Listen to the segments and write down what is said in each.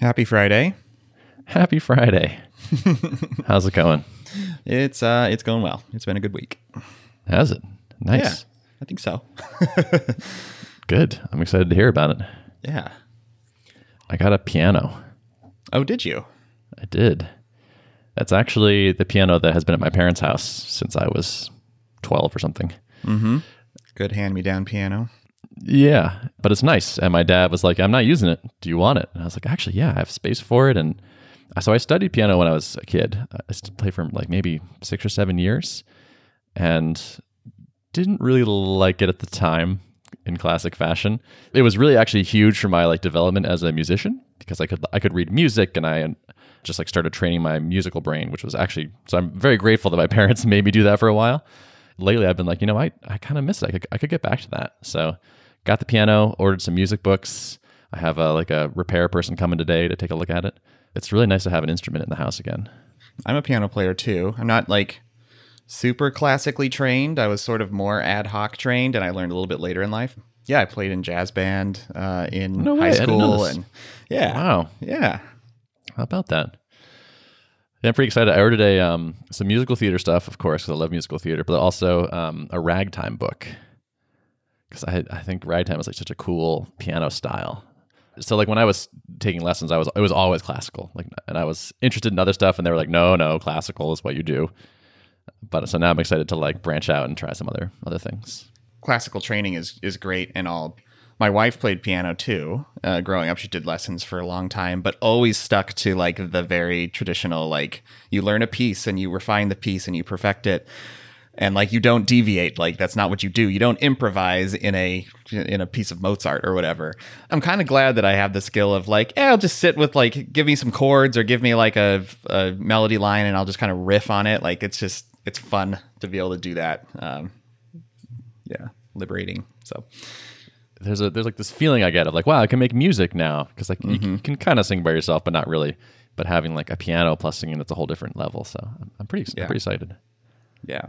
Happy Friday. Happy Friday. How's it going? It's uh it's going well. It's been a good week. Has it? Nice. Yeah, I think so. Good. I'm excited to hear about it. yeah. I got a piano. Oh, did you? I did. That's actually the piano that has been at my parents' house since I was 12 or something. Mhm. Good hand me down piano. Yeah, but it's nice. And my dad was like, I'm not using it. Do you want it? And I was like, actually, yeah, I have space for it. And so I studied piano when I was a kid. I used to play for like maybe six or seven years and didn't really like it at the time in classic fashion. It was really actually huge for my like development as a musician because I could I could read music and I just like started training my musical brain, which was actually so I'm very grateful that my parents made me do that for a while. Lately, I've been like, you know, I, I kind of miss it. I could, I could get back to that. So, got the piano, ordered some music books. I have a, like a repair person coming today to take a look at it. It's really nice to have an instrument in the house again. I'm a piano player too. I'm not like super classically trained. I was sort of more ad hoc trained, and I learned a little bit later in life. Yeah, I played in jazz band uh, in No high I didn't know school, and yeah, Wow, yeah. how about that? Yeah, I'm pretty excited. I ordered a um, some musical theater stuff, of course, because I love musical theater, but also um, a ragtime book because I I think ragtime is like such a cool piano style. So like when I was taking lessons, I was it was always classical, like, and I was interested in other stuff, and they were like, no, no, classical is what you do. But so now I'm excited to like branch out and try some other other things. classical training is is great and all. My wife played piano too. Uh, growing up, she did lessons for a long time, but always stuck to like the very traditional. Like you learn a piece and you refine the piece and you perfect it, and like you don't deviate. Like that's not what you do. You don't improvise in a in a piece of Mozart or whatever. I'm kind of glad that I have the skill of like, eh, I'll just sit with like, give me some chords or give me like a, a melody line and I'll just kind of riff on it. Like it's just it's fun to be able to do that. Um, yeah, liberating. So There's a there's like this feeling I get of like, wow, I can make music now because like you can, can kind of sing by yourself, but not really. But having like a piano plus singing, that's a whole different level. So I'm, I'm pretty Yeah. I'm pretty excited. yeah.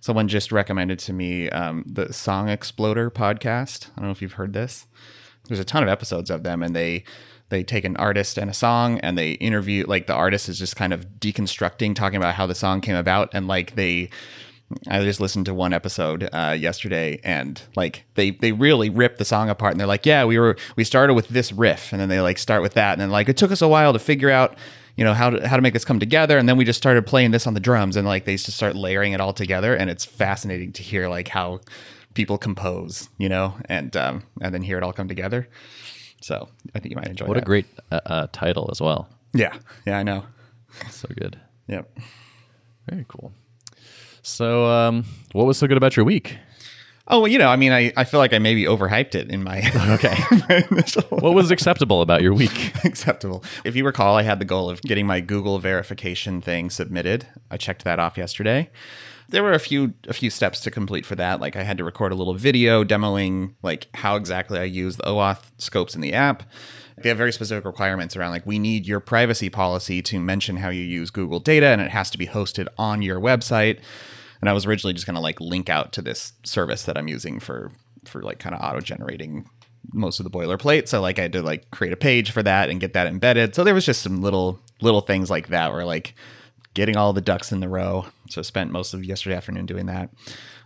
Someone just recommended to me um, the Song Exploder podcast. I don't know if you've heard this. There's a ton of episodes of them, and they they take an artist and a song, and they interview like the artist is just kind of deconstructing, talking about how the song came about, and like they. I just listened to one episode uh, yesterday, and like they they really rip the song apart, and they're like, "Yeah, we were we started with this riff, and then they like start with that, and then like it took us a while to figure out, you know, how to how to make this come together, and then we just started playing this on the drums, and like they just start layering it all together, and it's fascinating to hear like how people compose, you know, and um, and then hear it all come together. So I think you might enjoy What a great uh, uh, title as well. yeah, yeah, I know. So good. Yep. Very cool. So, um, what was so good about your week? Oh, well, you know, I mean, I, I feel like I maybe overhyped it in my Okay. What was acceptable about your week? acceptable. If you recall, I had the goal of getting my Google verification thing submitted. I checked that off yesterday. There were a few a few steps to complete for that. Like I had to record a little video demoing like how exactly I use the OAuth scopes in the app. They have very specific requirements around like we need your privacy policy to mention how you use Google data and it has to be hosted on your website. And I was originally just going to like link out to this service that I'm using for for like kind of auto generating most of the boilerplate. So like I had to like create a page for that and get that embedded. So there was just some little little things like that where like getting all the ducks in the row. So I spent most of yesterday afternoon doing that.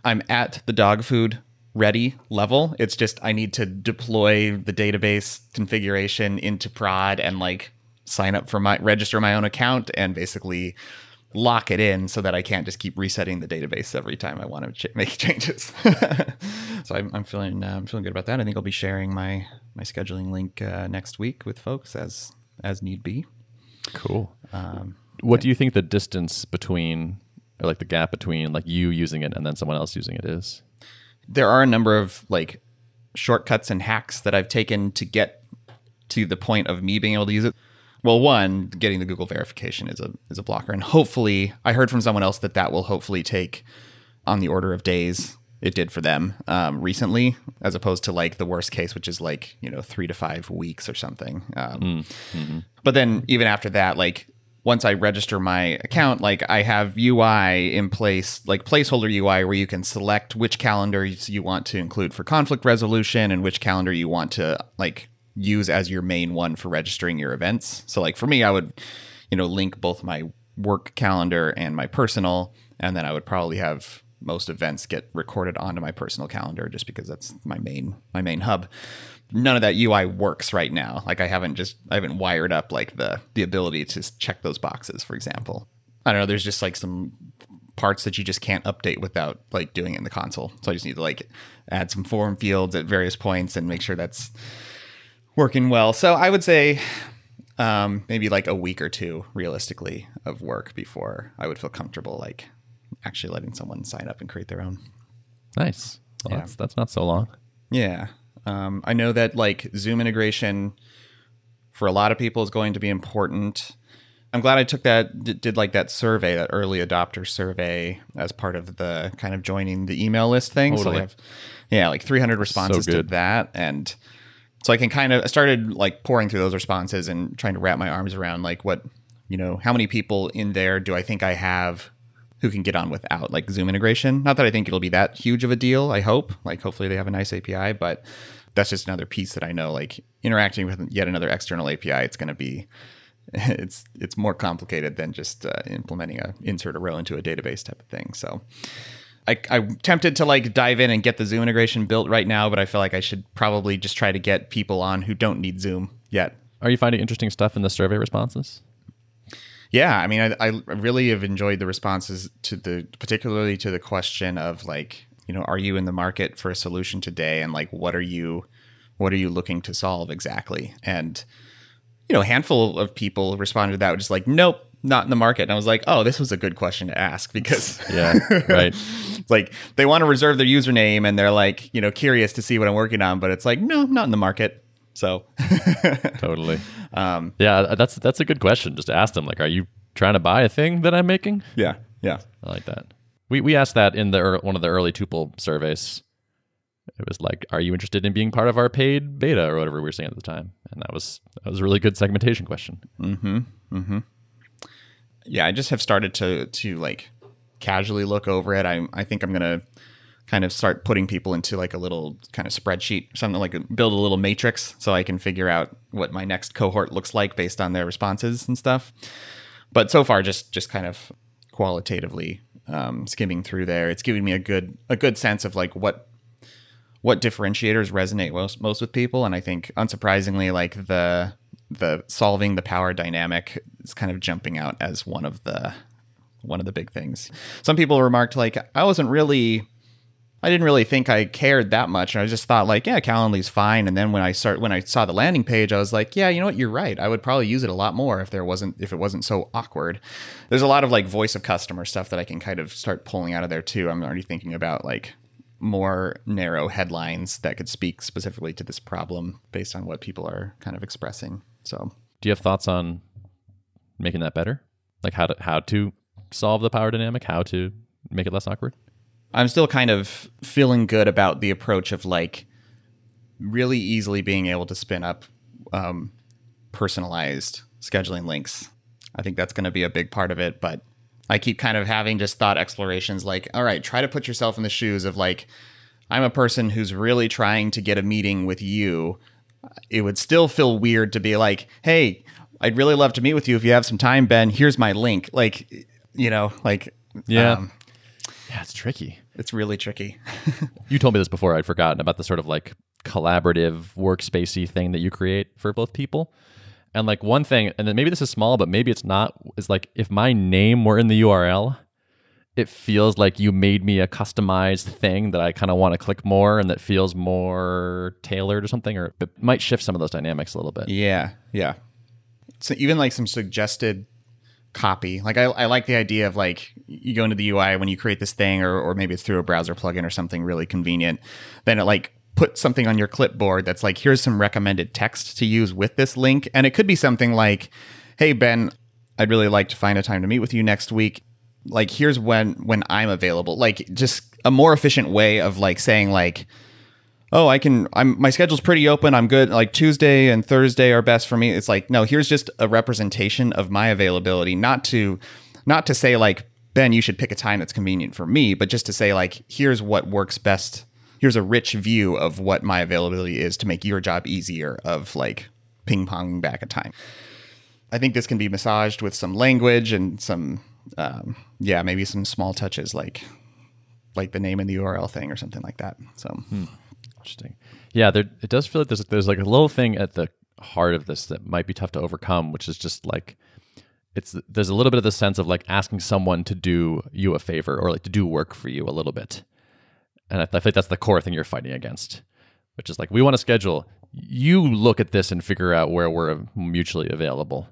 I'm at the dog food ready level. It's just I need to deploy the database configuration into prod and like sign up for my register my own account and basically lock it in so that I can't just keep resetting the database every time I want to ch- make changes. so I'm, I'm feeling uh, I'm feeling good about that. I think I'll be sharing my my scheduling link uh, next week with folks as as need be. Cool. what do you think the distance between, or like the gap between, like you using it and then someone else using it is? there are a number of like shortcuts and hacks that I've taken to get to the point of me being able to use it. Well, one, getting the Google verification is a is a blocker, and hopefully, I heard from someone else that that will hopefully take on the order of days. It did for them um, recently, as opposed to like the worst case, which is like you know three to five weeks or something. Um, But then even after that, like once I register my account, like I have UI in place, like placeholder UI, where you can select which calendars you want to include for conflict resolution and which calendar you want to like use as your main one for registering your events. So like for me, I would, you know, link both my work calendar and my personal, and then I would probably have most events get recorded onto my personal calendar just because that's my main my main hub. None of that UI works right now. Like I haven't just I haven't wired up like the the ability to check those boxes, for example. I don't know, there's just like some parts that you just can't update without like doing it in the console. So I just need to like add some form fields at various points and make sure that's working well. So I would say um, maybe like a week or two realistically of work before I would feel comfortable like actually letting someone sign up and create their own. Nice. Well, Yeah. that's, that's not so long. Yeah. Um, I know that like Zoom integration for a lot of people is going to be important. I'm glad I took that, did, did like that survey, that early adopter survey as part of the kind of joining the email list thing. So Totally. I have, yeah, like 300 responses to that. And so I can kind of, I started like pouring through those responses and trying to wrap my arms around like what, you know, how many people in there do I think I have who can get on without like Zoom integration. Not that I think it'll be that huge of a deal. I hope. Like, hopefully they have a nice API, but that's just another piece that I know. Like interacting with yet another external API, it's going to be it's it's more complicated than just uh, implementing a insert a row into a database type of thing. So. I, I'm tempted to like dive in and get the Zoom integration built right now, but I feel like I should probably just try to get people on who don't need Zoom yet. Are you finding interesting stuff in the survey responses? Yeah, I mean, I, I really have enjoyed the responses to the, particularly to the question of like, you know, are you in the market for a solution today, and like, what are you, what are you looking to solve exactly? And you know, a handful of people responded to that just like, nope, not in the market. And I was like, oh, this was a good question to ask because Yeah, right. it's like they want to reserve their username and they're like, you know, curious to see what I'm working on, but it's like, no, I'm not in the market. So Totally. Um, yeah, that's that's a good question. Just ask them like, are you trying to buy a thing that I'm making? yeah, yeah. I like that. We we asked that in the one of the early Tuple surveys. It was like, are you interested in being part of our paid beta or whatever we were saying at the time? And that was that was a really good segmentation question. Yeah, I just have started to to like casually look over it. I I think I'm gonna kind of start putting people into like a little kind of spreadsheet, something like build a little matrix so I can figure out what my next cohort looks like based on their responses and stuff. But so far, just just kind of qualitatively um, skimming through there, it's giving me a good a good sense of like what what differentiators resonate most most with people, and I think unsurprisingly, like the the solving the power dynamic is kind of jumping out as one of the one of the big things. Some people remarked like I wasn't really I didn't really think I cared that much. I just thought like, yeah, Calendly's fine. And then when I start when I saw the landing page, I was like, yeah, you know what, you're right. I would probably use it a lot more if there wasn't if it wasn't so awkward. There's a lot of like voice of customer stuff that I can kind of start pulling out of there too. I'm already thinking about like more narrow headlines that could speak specifically to this problem based on what people are kind of expressing. So Do you have thoughts on making that better? Like how to how to solve the power dynamic? How to make it less awkward? I'm still kind of feeling good about the approach of like really easily being able to spin up um, personalized scheduling links. I think that's going to be a big part of it, but I keep kind of having just thought explorations like, all right, try to put yourself in the shoes of like, I'm a person who's really trying to get a meeting with you. It would still feel weird to be like, hey, I'd really love to meet with you if you have some time, Ben. Here's my link. Like, you know, like, Yeah. um, Yeah, it's tricky. it's really tricky. You told me this before. I'd forgotten about the sort of like collaborative workspacey thing that you create for both people. And like one thing, and then maybe this is small, but maybe it's not, is like if my name were in the URL, it feels like you made me a customized thing that I kind of want to click more and that feels more tailored or something, or it might shift some of those dynamics a little bit. Yeah, yeah. So even like some suggested copy. Like I, I like the idea of like you go into the UI when you create this thing, or or maybe it's through a browser plugin or something really convenient. Then it like put something on your clipboard that's like here's some recommended text to use with this link, and it could be something like, "Hey Ben, I'd really like to find a time to meet with you next week. Like here's when when I'm available." Like just a more efficient way of like saying like oh i can i'm my schedule's pretty open. I'm good. Like tuesday and thursday are best for me. It's like no here's just a representation of my availability. Not to not to say like ben you should pick a time that's convenient for me but just to say like here's what works best. Here's a rich view of what my availability is to make your job easier of like ping ponging back a time. I think this can be massaged with some language and some, um, yeah, maybe some small touches like like the name and the URL thing or something like that. So Interesting. Yeah, there, it does feel like there's there's like a little thing at the heart of this that might be tough to overcome, which is just like it's there's a little bit of the sense of like asking someone to do you a favor or like to do work for you a little bit, and I, I think that's the core thing you're fighting against, which is like we want to schedule. You look at this and figure out where we're mutually available.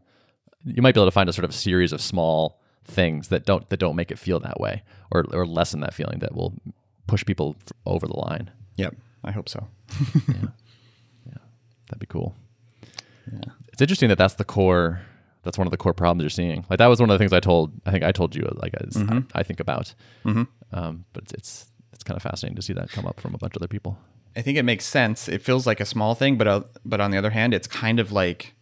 You might be able to find a sort of series of small things that don't that don't make it feel that way or or lessen that feeling that will push people over the line. yep, I hope so. Yeah. That'd be cool. Yeah. It's interesting that that's the core. That's one of the core problems you're seeing. Like that was one of the things I told. I think I told you. Like is, I, I think about. Um, but it's, it's it's kind of fascinating to see that come up from a bunch of other people. I think it makes sense. It feels like a small thing, but uh, but on the other hand, it's kind of like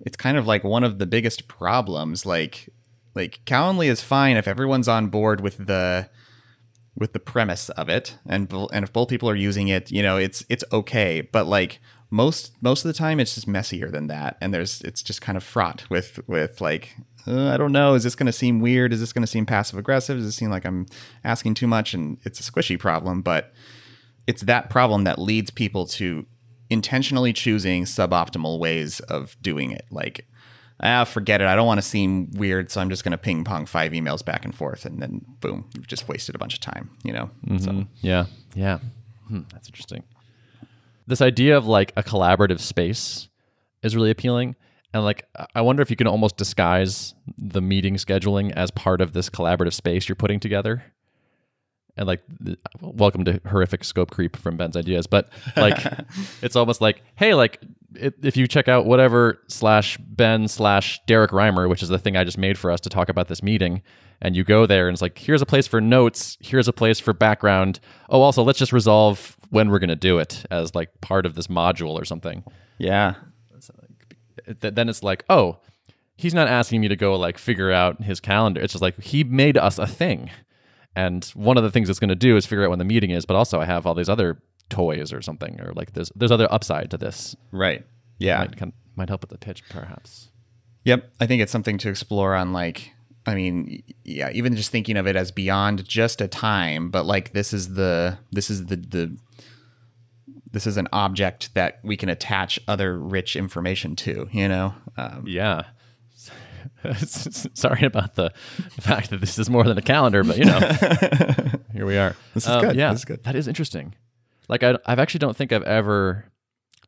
it's kind of like one of the biggest problems. Like like Calendly is fine if everyone's on board with the with the premise of it, and and if both people are using it, you know, it's it's okay. But like most most of the time, it's just messier than that, and there's it's just kind of fraught with with like. Uh, I don't know. Is this going to seem weird? Is this going to seem passive aggressive? Does it seem like I'm asking too much? And it's a squishy problem, but it's that problem that leads people to intentionally choosing suboptimal ways of doing it. Like, ah, forget it. I don't want to seem weird, so I'm just going to ping pong five emails back and forth, and then boom, you've just wasted a bunch of time. You know. So Mm, Yeah, yeah, hmm, that's interesting. This idea of like a collaborative space is really appealing, and like I- I wonder if you can almost disguise the meeting scheduling as part of this collaborative space you're putting together. And like, welcome to horrific scope creep from Ben's ideas, but like, it's almost like, hey, like if if you check out whatever slash Ben slash Derrick Reimer, which is the thing I just made for us to talk about this meeting, and you go there and it's like, here's a place for notes, here's a place for background. Oh, also, let's just resolve when we're going to do it as like part of this module or something. yeah, then it's like, oh, he's not asking me to go like figure out his calendar. It's just like he made us a thing. And one of the things it's going to do is figure out when the meeting is, but also I have all these other toys or something, or like there's there's other upside to this. right. Yeah. Might, might help with the pitch, perhaps. Yep, I think it's something to explore on like I mean, yeah, even just thinking of it as beyond just a time, but like this is the this is the the this is an object that we can attach other rich information to, you know. Um, Yeah. Sorry about the fact that this is more than a calendar, but you know, here we are. This is good. Yeah, This is good. That is interesting. Like I, I've actually don't think I've ever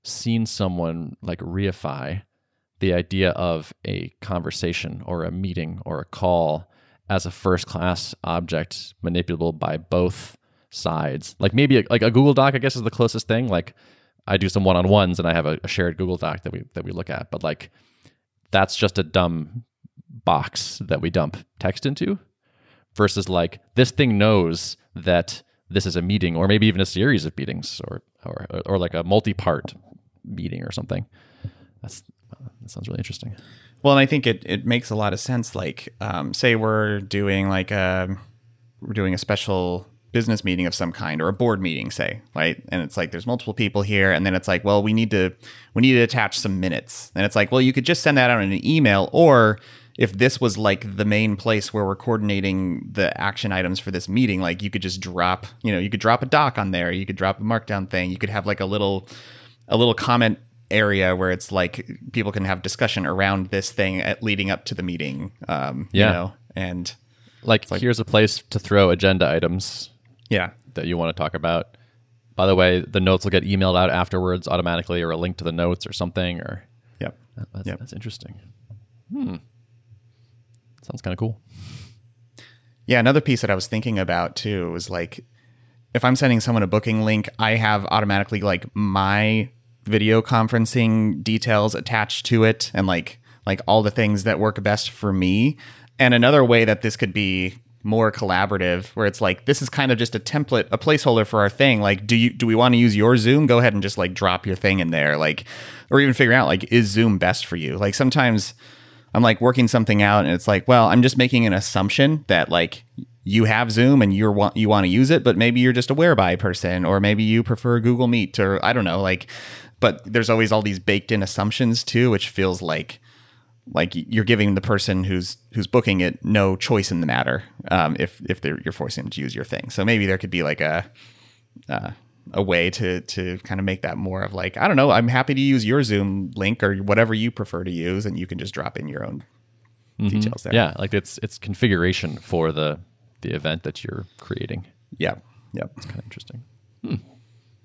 seen someone like reify the idea of a conversation or a meeting or a call as a first class object manipulable by both sides. Like maybe a, like a Google Doc, I guess, is the closest thing. Like I do some one on ones and I have a, a shared Google Doc that we that we look at, but like that's just a dumb box that we dump text into versus like this thing knows that this is a meeting or maybe even a series of meetings or or, or like a multi-part meeting or something that's that sounds really interesting Well, and I think it, it makes a lot of sense. Like, um, say we're doing like a we're doing a special business meeting of some kind or a board meeting, say, right? And it's like there's multiple people here, and then it's like, well, we need to we need to attach some minutes, and it's like, well, you could just send that out in an email, or if this was like the main place where we're coordinating the action items for this meeting, like you could just drop, you know, you could drop a doc on there, you could drop a markdown thing, you could have like a little a little comment area where it's like people can have discussion around this thing at leading up to the meeting. Um, Yeah. You know, and like, here's a place to throw agenda items yeah, that you want to talk about by the way the notes will get emailed out afterwards automatically or a link to the notes or something or yep. that's, Yep. that's interesting hmm sounds kind of cool Yeah, another piece that I was thinking about too was like if I'm sending someone a booking link, I have automatically like my video conferencing details attached to it and like like all the things that work best for me. And another way that this could be more collaborative where it's like this is kind of just a template, a placeholder for our thing. Like do you do we want to use your Zoom? Go ahead and just like drop your thing in there like or even figure out like is Zoom best for you? Like sometimes I'm like working something out and it's like, well, I'm just making an assumption that like you have Zoom and you're want you want to use it, but maybe you're just a whereby person, or maybe you prefer Google Meet, or I don't know, like. But there's always all these baked in assumptions too, which feels like like you're giving the person who's who's booking it no choice in the matter um, if if they're, you're forcing them to use your thing. So maybe there could be like a uh, a way to to kind of make that more of like I don't know. I'm happy to use your Zoom link or whatever you prefer to use, and you can just drop in your own details there. Yeah, like it's it's configuration for the the event that you're creating. yeah, yeah. It's kind of interesting. Hmm.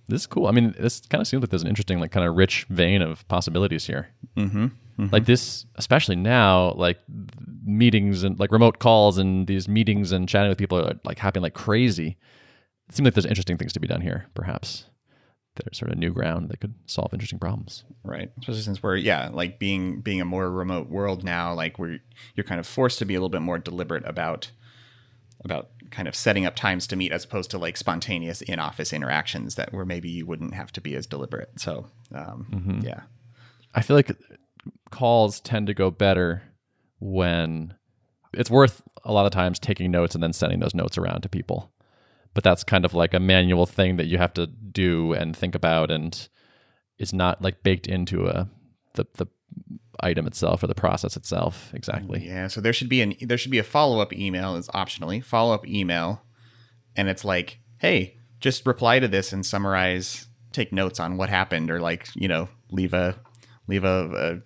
This is cool. I mean, this kind of seems like there's an interesting, like, kind of rich vein of possibilities here. Mm-hmm. Like this, especially now, like meetings and like remote calls and these meetings and chatting with people are like happening like crazy. It seems like there's interesting things to be done here. Perhaps there's sort of new ground that could solve interesting problems. Right. Especially since we're yeah, like being being a more remote world now, like we're you're kind of forced to be a little bit more deliberate about about kind of setting up times to meet as opposed to like spontaneous in office interactions that where maybe you wouldn't have to be as deliberate. So um, yeah. I feel like calls tend to go better when it's worth a lot of times taking notes and then sending those notes around to people. But that's kind of like a manual thing that you have to do and think about and is not like baked into a the the item itself or the process itself exactly. Yeah, so there should be an there should be a follow up email is optionally follow up email, and it's like, hey, just reply to this and summarize, take notes on what happened, or like you know leave a leave a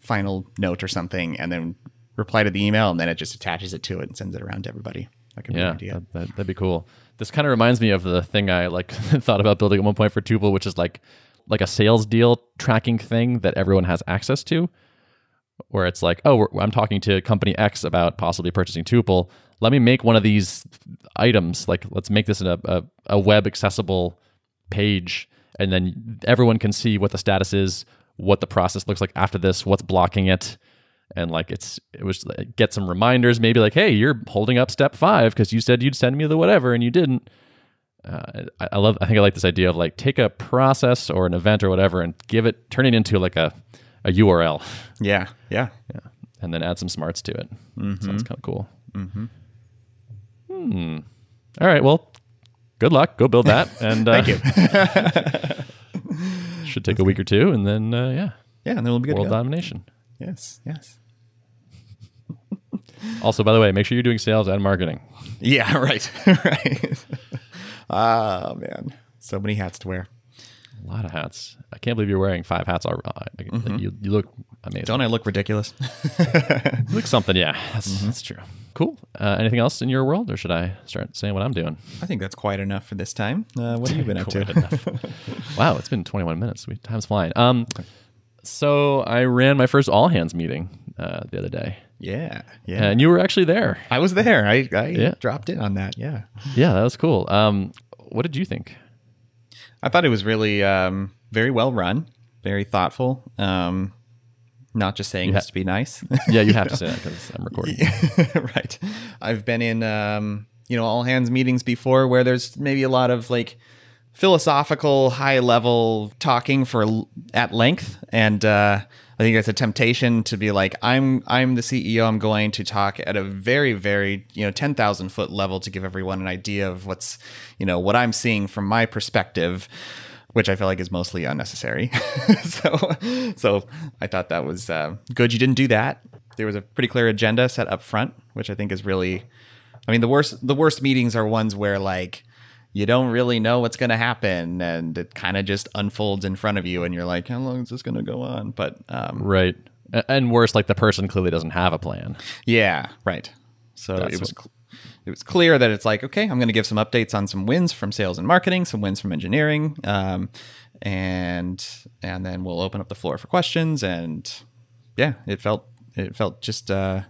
final note or something, and then reply to the email, and then it just attaches it to it and sends it around to everybody. That could be Yeah, an idea. that, that, that'd be cool. This kind of reminds me of the thing I like thought about building at one point for Tuple, which is like like a sales deal tracking thing that everyone has access to, where it's like, oh, we're, I'm talking to company X about possibly purchasing Tuple. Let me make one of these items. Like, let's make this in a, a, a web accessible page, and then everyone can see what the status is, what the process looks like after this, what's blocking it, and like it's it was get some reminders, maybe like, hey, you're holding up step five because you said you'd send me the whatever and you didn't. Uh, I, I love. I think I like this idea of like take a process or an event or whatever and give it, turn it into like a a URL, Yeah, yeah. yeah and then add some smarts to it. Sounds kind of cool. Mm-hmm. Hmm. All right. Well, good luck. Go build that. And uh, Thank you. should take a week or two, and then uh, yeah, Yeah, and then we'll be good. world domination. Yes, yes. Also, by the way, make sure you're doing sales and marketing. Yeah, right, right. Ah, man, so many hats to wear. A lot of hats. I can't believe you're wearing five hats. Already. Like, you, you look amazing. Don't I look ridiculous? Look something. Yeah, that's, that's true. Cool. Uh, anything else in your world, or should I start saying what I'm doing? I think that's quite enough for this time. Uh, what have you been up to? wow, it's been 21 minutes. We, time's flying. Um, so I ran my first all hands meeting uh, the other day, Yeah, yeah. and you were actually there. I was there. I, I Yeah. dropped in on that. Yeah. Yeah, that was cool. Um, what did you think? I thought it was really um, very well run, very thoughtful. Um, not just saying this to be nice. Yeah, you have to say that because I'm recording. right. I've been in um, you know all hands meetings before where there's maybe a lot of like philosophical, high level talking for l- at length, and uh, I think it's a temptation to be like, I'm I'm the CEO. I'm going to talk at a very very you know ten thousand foot level to give everyone an idea of what's you know what I'm seeing from my perspective which I feel like is mostly unnecessary. so, so I thought that was uh, good. You didn't do that. There was a pretty clear agenda set up front, which I think is really. I mean, the worst the worst meetings are ones where like you don't really know what's going to happen, and it kind of just unfolds in front of you, and you're like, how long is this going to go on? But um, Right. And worse, like the person clearly doesn't have a plan. Yeah, right. So That's it was it was clear that it's like okay, I'm going to give some updates on some wins from sales and marketing, some wins from engineering, um, and and then we'll open up the floor for questions. And yeah, it felt it felt just uh,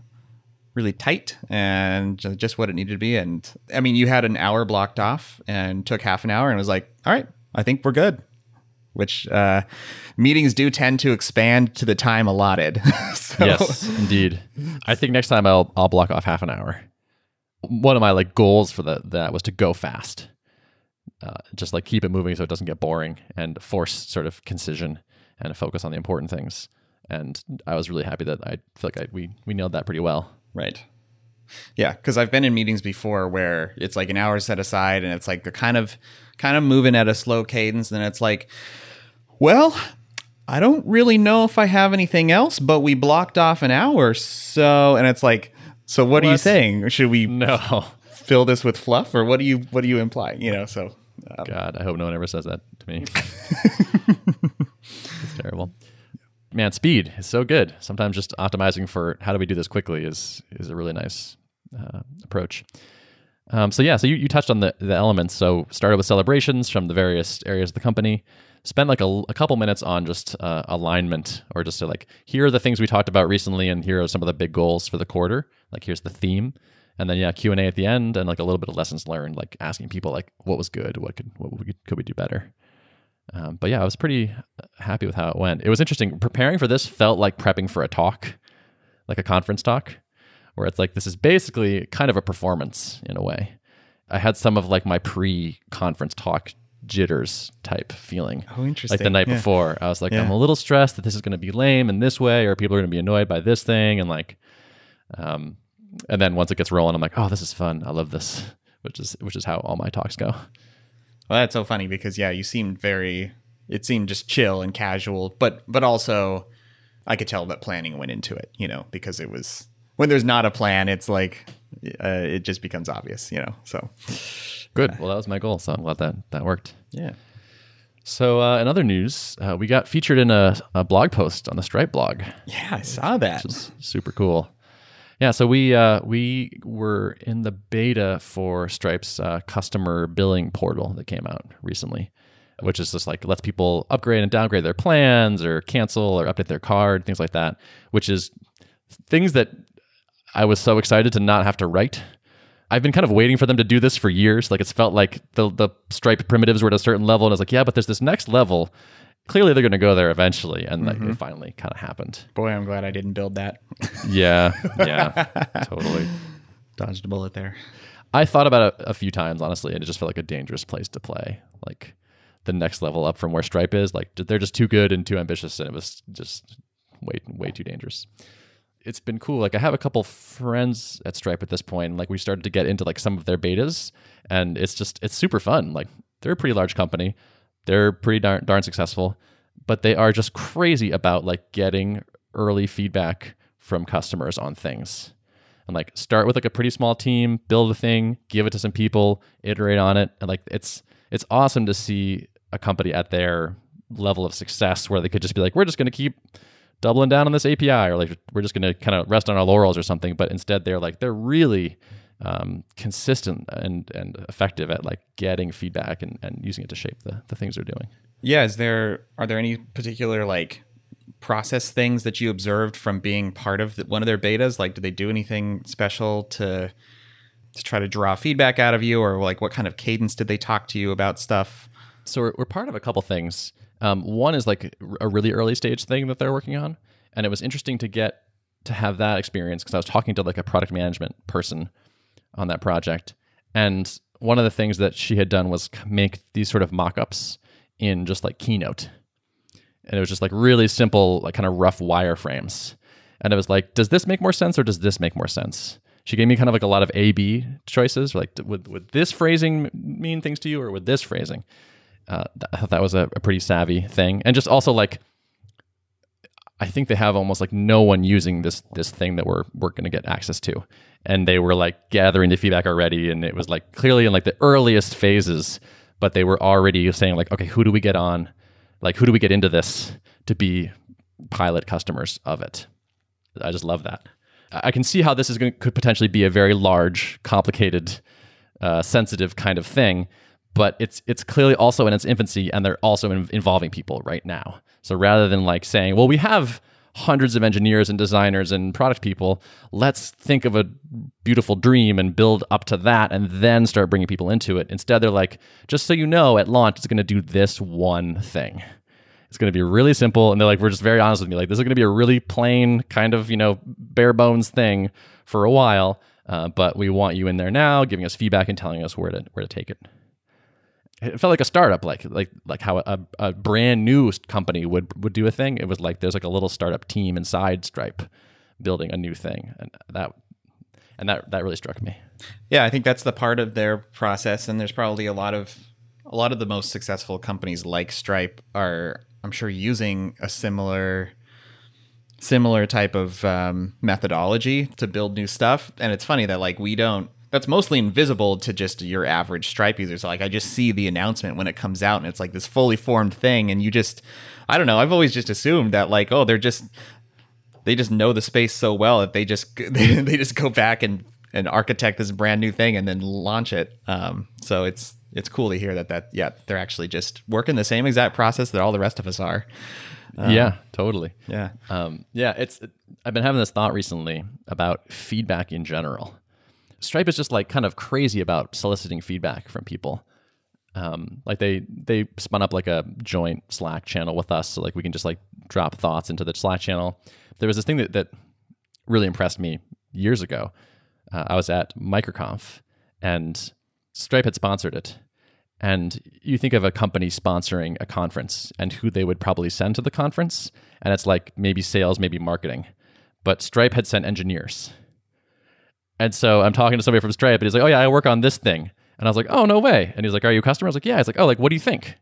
really tight and just what it needed to be. And I mean, you had an hour blocked off and took half an hour and was like, all right, I think we're good. Which uh, meetings do tend to expand to the time allotted. so, Yes, indeed. I think next time I'll I'll block off half an hour. One of my like goals for the, that was to go fast, uh, just like keep it moving so it doesn't get boring and force sort of concision and focus on the important things. And I was really happy that I feel like I, we we nailed that pretty well. Right. Yeah, because I've been in meetings before where it's like an hour set aside, and it's like they're kind of kind of moving at a slow cadence, and it's like, well, I don't really know if I have anything else, but we blocked off an hour, so and it's like, so what are you saying? Should we No. fill this with fluff, or what do you what do you imply? You know, so um, God, I hope no one ever says that to me. it's terrible. Man, speed is so good. Sometimes just optimizing for how do we do this quickly is is a really nice uh, approach. Um, so yeah, so you, you touched on the, the elements. So started with celebrations from the various areas of the company. Spent like a, a couple minutes on just uh, alignment, or just to like here are the things we talked about recently, and here are some of the big goals for the quarter. Like here's the theme, and then yeah, Q and A at the end, and like a little bit of lessons learned, like asking people like what was good, what could what could we do better. Um, but yeah, I was pretty happy with how it went. It was interesting. Preparing for this felt like prepping for a talk, like a conference talk, where it's like this is basically kind of a performance in a way. I had some of like my pre-conference talk jitters type feeling. oh, interesting. Like the night Yeah. before, I was like, Yeah. I'm a little stressed that this is going to be lame in this way, or people are going to be annoyed by this thing, and like, um, and then once it gets rolling, I'm like, oh, this is fun. I love this, which is which is how all my talks go. Well, that's so funny because yeah, you seemed very. It seemed just chill and casual, but but also, I could tell that planning went into it. You know, because it was when there's not a plan, it's like uh, it just becomes obvious. You know, so Good. Well, that was my goal, so I'm glad that that worked. yeah. So, uh, in other news, uh, we got featured in a, a blog post on the Stripe blog. Yeah, I saw that. which is super cool. Yeah, so we uh, we were in the beta for Stripe's uh, customer billing portal that came out recently, which is just like lets people upgrade and downgrade their plans or cancel or update their card, things like that. Which is things that I was so excited to not have to write. I've been kind of waiting for them to do this for years. Like it's felt like the the Stripe primitives were at a certain level, and I was like, yeah, but there's this next level. Clearly, they're going to go there eventually, and like mm-hmm. it finally kind of happened. Boy, I'm glad I didn't build that. Yeah, yeah, totally. Dodged a bullet there. I thought about it a few times, honestly, and it just felt like a dangerous place to play. Like the next level up from where Stripe is, like they're just too good and too ambitious, and it was just way, way too dangerous. It's been cool. Like I have a couple friends at Stripe at this point, and like we started to get into like some of their betas, and it's just it's super fun. Like they're a pretty large company, they're pretty darn, darn successful, but they are just crazy about like getting early feedback from customers on things and like start with like a pretty small team, build a thing, give it to some people, iterate on it, and like it's it's awesome to see a company at their level of success where they could just be like, we're just going to keep doubling down on this API, or like we're just going to kind of rest on our laurels or something. But instead, they're like they're really um, consistent and and effective at like getting feedback and, and using it to shape the, the things they're doing. Yeah, is there are there any particular like process things that you observed from being part of the, one of their betas? Like, do they do anything special to to try to draw feedback out of you, or like what kind of cadence did they talk to you about stuff? So we're, we're part of a couple things. Um, one is like a really early stage thing that they're working on, and it was interesting to get to have that experience because I was talking to like a product management person on that project, and one of the things that she had done was make these sort of mock-ups in just like Keynote, and it was just like really simple, like kind of rough wireframes, and it was like, does this make more sense or does this make more sense? She gave me kind of like a lot of A B choices, like would would this phrasing mean things to you or would this phrasing? uh, I thought that was a, a pretty savvy thing, and just also like I think they have almost like no one using this this thing that we're we're going to get access to, and they were like gathering the feedback already, and it was like clearly in like the earliest phases, but they were already saying like, okay, who do we get on, like who do we get into this to be pilot customers of it? I just love that. I can see how this is going to, could potentially be a very large, complicated, uh, sensitive kind of thing, but it's it's clearly also in its infancy, and they're also in, involving people right now. So rather than like saying, well, we have hundreds of engineers and designers and product people, let's think of a beautiful dream and build up to that, and then start bringing people into it. Instead, they're like, just so you know, at launch, it's going to do this one thing. It's going to be really simple. And they're like, we're just very honest with me. Like, this is going to be a really plain, kind of, you know, bare bones thing for a while. Uh, but we want you in there now, giving us feedback and telling us where to where to take it. It felt like a startup, like like like how a, a brand new company would would do a thing. It was like there's like a little startup team inside Stripe building a new thing, and that and that that really struck me. Yeah, I think that's the part of their process, and there's probably a lot of a lot of the most successful companies like Stripe are, I'm sure, using a similar similar type of um, methodology to build new stuff. And it's funny that like we don't. That's mostly invisible to just your average Stripe user. So Like I just see the announcement when it comes out, and it's like this fully formed thing, and you just, I don't know. I've always just assumed that like, oh, they're just they just know the space so well that they just they, they just go back and and architect this brand new thing and then launch it. Um, so it's it's cool to hear that that yeah they're actually just working the same exact process that all the rest of us are. Um, yeah, totally. Yeah, um, yeah. It's I've been having this thought recently about feedback in general. Stripe is just like kind of crazy about soliciting feedback from people. Um, like they they spun up like a joint Slack channel with us, so like we can just like drop thoughts into the Slack channel. There was this thing that that really impressed me years ago. Uh, I was at MicroConf, and Stripe had sponsored it. And you think of a company sponsoring a conference and who they would probably send to the conference, and it's like maybe sales, maybe marketing. But Stripe had sent engineers. And so I'm talking to somebody from Stripe, and he's like, "Oh yeah, I work on this thing." And I was like, "Oh no way!" And he's like, "Are you a customer?" I was like, "Yeah." He's like, "Oh, like what do you think?"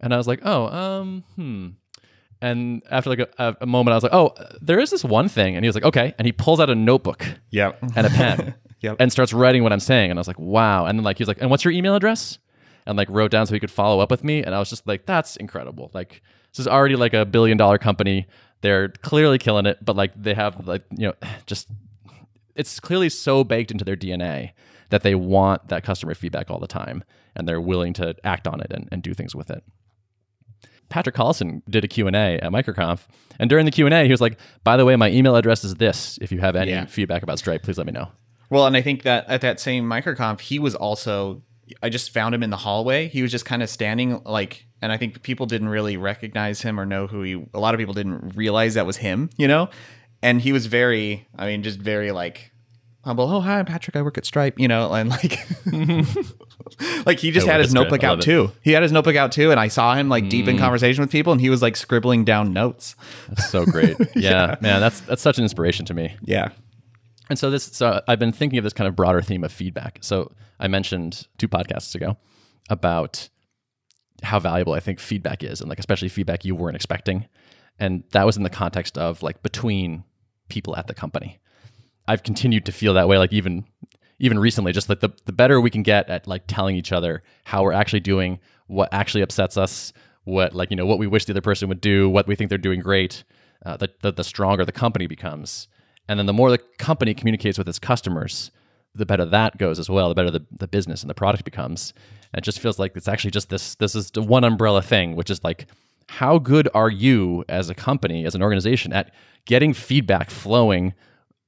And I was like, "Oh, um, hmm." And after like a, a moment, I was like, "Oh, there is this one thing." And he was like, "Okay." And he pulls out a notebook, yep, and a pen, yep, and starts writing what I'm saying. And I was like, "Wow!" And then like he was like, "And what's your email address?" And like wrote down so he could follow up with me. And I was just like, "That's incredible!" Like this is already like a billion dollar company. They're clearly killing it, but like they have like you know just it's clearly so baked into their DNA that they want that customer feedback all the time and they're willing to act on it and, and do things with it. Patrick Collison did a Q&A at MicroConf and during the Q&A he was like, "By the way, my email address is this. If you have any yeah. feedback about Stripe, please let me know." Well, and I think that at that same MicroConf, he was also I just found him in the hallway. He was just kind of standing like and I think people didn't really recognize him or know who he a lot of people didn't realize that was him, you know? And he was very I mean just very like humble. Oh, hi, I'm Patrick. I work at Stripe. You know, and like, like he just had his notebook out too. He had his notebook out too, and I saw him like mm. deep in mm. conversation with people, and he was like scribbling down notes. That's so great. yeah, yeah, man, that's that's such an inspiration to me. Yeah. And so this, so I've been thinking of this kind of broader theme of feedback. So I mentioned two podcasts ago about how valuable I think feedback is, and like especially feedback you weren't expecting, and that was in the context of like between people at the company. I've continued to feel that way. Like even even recently, just like the the better we can get at like telling each other how we're actually doing, what actually upsets us, what like you know what we wish the other person would do, what we think they're doing great, uh, the, the the stronger the company becomes, and then the more the company communicates with its customers, the better that goes as well. The better the, the business and the product becomes. And it just feels like it's actually just this this is the one umbrella thing, which is like how good are you as a company, as an organization at getting feedback flowing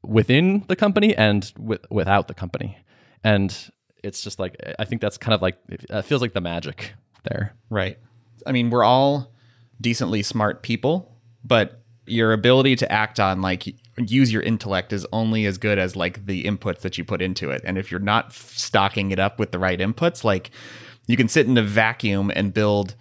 within the company and with, without the company. And it's just like I think that's kind of like it feels like the magic there. Right. I mean, we're all decently smart people, but your ability to act on like use your intellect is only as good as like the inputs that you put into it. And if you're not stocking it up with the right inputs, like you can sit in a vacuum and build,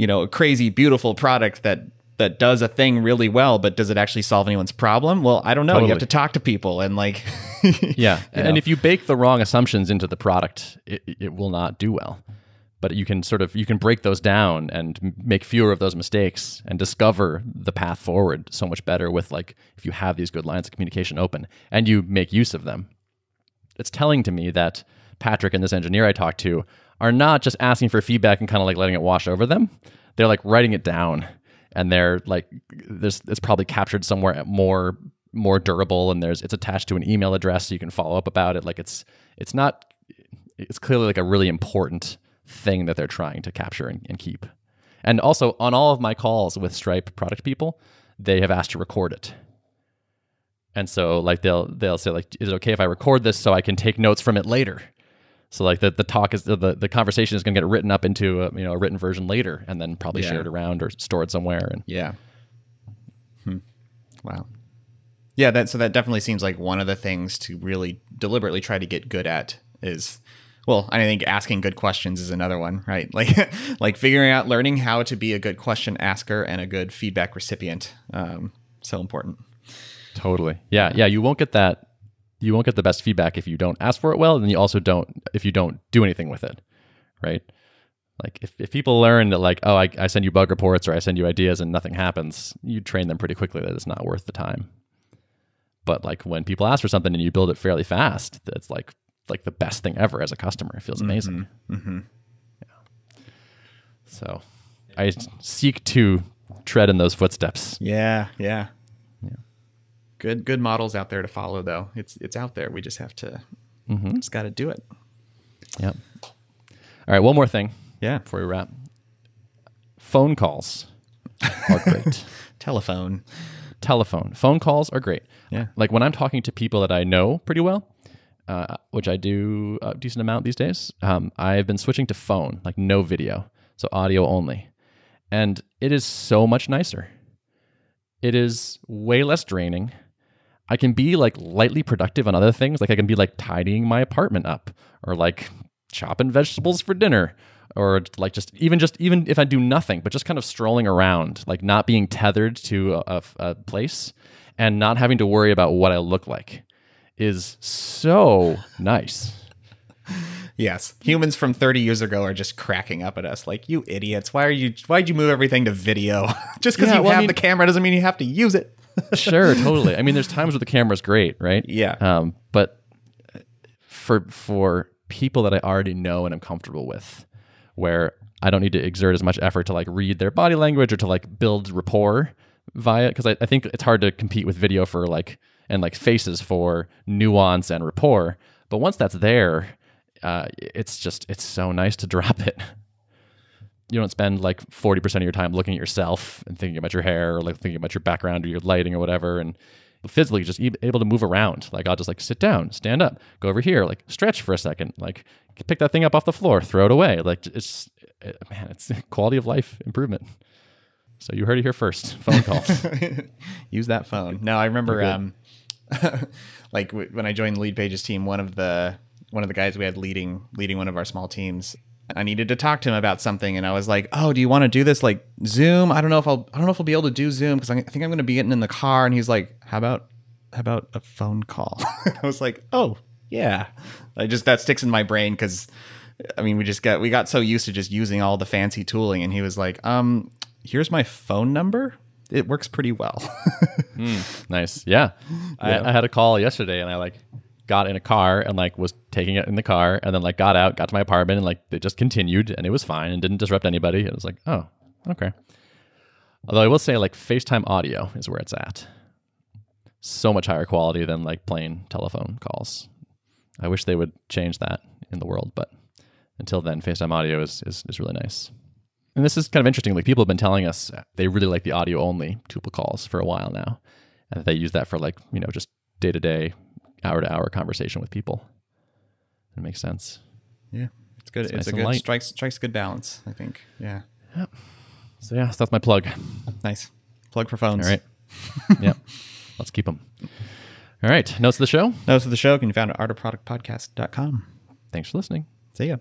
you know, a crazy beautiful product that that does a thing really well, but does it actually solve anyone's problem? Well, I don't know. Totally. You have to talk to people and like, yeah. And know. if you bake the wrong assumptions into the product, it, it will not do well. But you can sort of you can break those down and make fewer of those mistakes and discover the path forward so much better with like if you have these good lines of communication open and you make use of them. It's telling to me that Patrick and this engineer I talked to are not just asking for feedback and kind of like letting it wash over them. They're like writing it down and they're like there's it's probably captured somewhere more more durable and there's it's attached to an email address so you can follow up about it. Like it's it's not it's clearly like a really important thing that they're trying to capture and, and keep. And also on all of my calls with stripe product people they have asked to record it. And so like they'll they'll say like is it okay if i record this so i can take notes from it later so like the, the talk is the, the conversation is going to get written up into a, you know a written version later and then probably yeah. shared around or stored somewhere. And yeah. Hmm. Wow. Yeah, that so that definitely seems like one of the things to really deliberately try to get good at is well, I think asking good questions is another one, right? Like like figuring out learning how to be a good question asker and a good feedback recipient. Um, so important. Totally. Yeah, yeah, you won't get that you won't get the best feedback if you don't ask for it well, and you also don't if you don't do anything with it, right? Like if, if people learn that like, oh, I, I send you bug reports or I send you ideas and nothing happens, you train them pretty quickly that it's not worth the time. But like when people ask for something and you build it fairly fast, that's like like the best thing ever as a customer. It feels amazing. Mm-hmm. Yeah. So I seek to tread in those footsteps. Yeah. Yeah. Good good models out there to follow though. It's it's out there. We just have to Mm-hmm. just got to do it. Yep. All right, one more thing Yeah. before we wrap. Phone calls are great. Telephone. Telephone. Phone calls are great. Yeah. Like when I'm talking to people that I know pretty well, uh, which I do a decent amount these days, um, I've been switching to phone, like no video, so audio only. And it is so much nicer. It is way less draining. I can be like lightly productive on other things. Like I can be like tidying my apartment up or like chopping vegetables for dinner or like just even just even if I do nothing, but just kind of strolling around, like not being tethered to a, a, a place and not having to worry about what I look like is so nice. Yes. Humans from 30 years ago are just cracking up at us like, "You idiots. Why are you why'd you move everything to video? just cuz Yeah, you well, I have mean- the camera doesn't mean you have to use it." Sure, totally. I mean, there's times where the camera's great, right? Yeah. Um, but for for people that I already know and I'm comfortable with, where I don't need to exert as much effort to like read their body language or to like build rapport via, because I, I think it's hard to compete with video for like and like faces for nuance and rapport. But once that's there, uh, it's just it's so nice to drop it. You don't spend like 40% of your time looking at yourself and thinking about your hair or like thinking about your background or your lighting or whatever. And physically just able to move around. Like I'll just like sit down, stand up, go over here, like stretch for a second, like pick that thing up off the floor, throw it away. Like it's, it, man, it's quality of life improvement. So you heard it here first. Phone calls. use that phone. No, I remember um like w- when I joined the Leadpages team, one of the one of the guys we had leading leading one of our small teams, I needed to talk to him about something and I was like, "Oh, do you want to do this like Zoom? I don't know if I'll I don't know if I'll be able to do Zoom because I think I'm going to be getting in the car." And he's like, "How about how about a phone call?" I was like, "Oh, yeah." I just that sticks in my brain cuz I mean, we just got we got so used to just using all the fancy tooling and he was like, "Um, here's my phone number." It works pretty well. nice. Yeah. Yeah. I, I had a call yesterday and I like got in a car and like was taking it in the car and then like got out, got to my apartment and like it just continued and it was fine and didn't disrupt anybody. It was like, oh, okay. Although I will say like FaceTime audio is where it's at. So much higher quality than like plain telephone calls. I wish they would change that in the world, but until then, FaceTime audio is, is, is really nice. And this is kind of interesting. Like people have been telling us they really like the audio only Tuple calls for a while now. And they use that for like, you know, just day to day, hour to hour conversation with people. It makes sense. Yeah, it's good. It's, nice a good light. strikes strikes good balance. I think. Yeah. yeah, So yeah, so that's my plug. nice. Plug for phones. All right. yeah. Let's keep them. All right. Notes of the show. Notes of the show can be found at artofproductpodcast.com. Thanks for listening. See ya.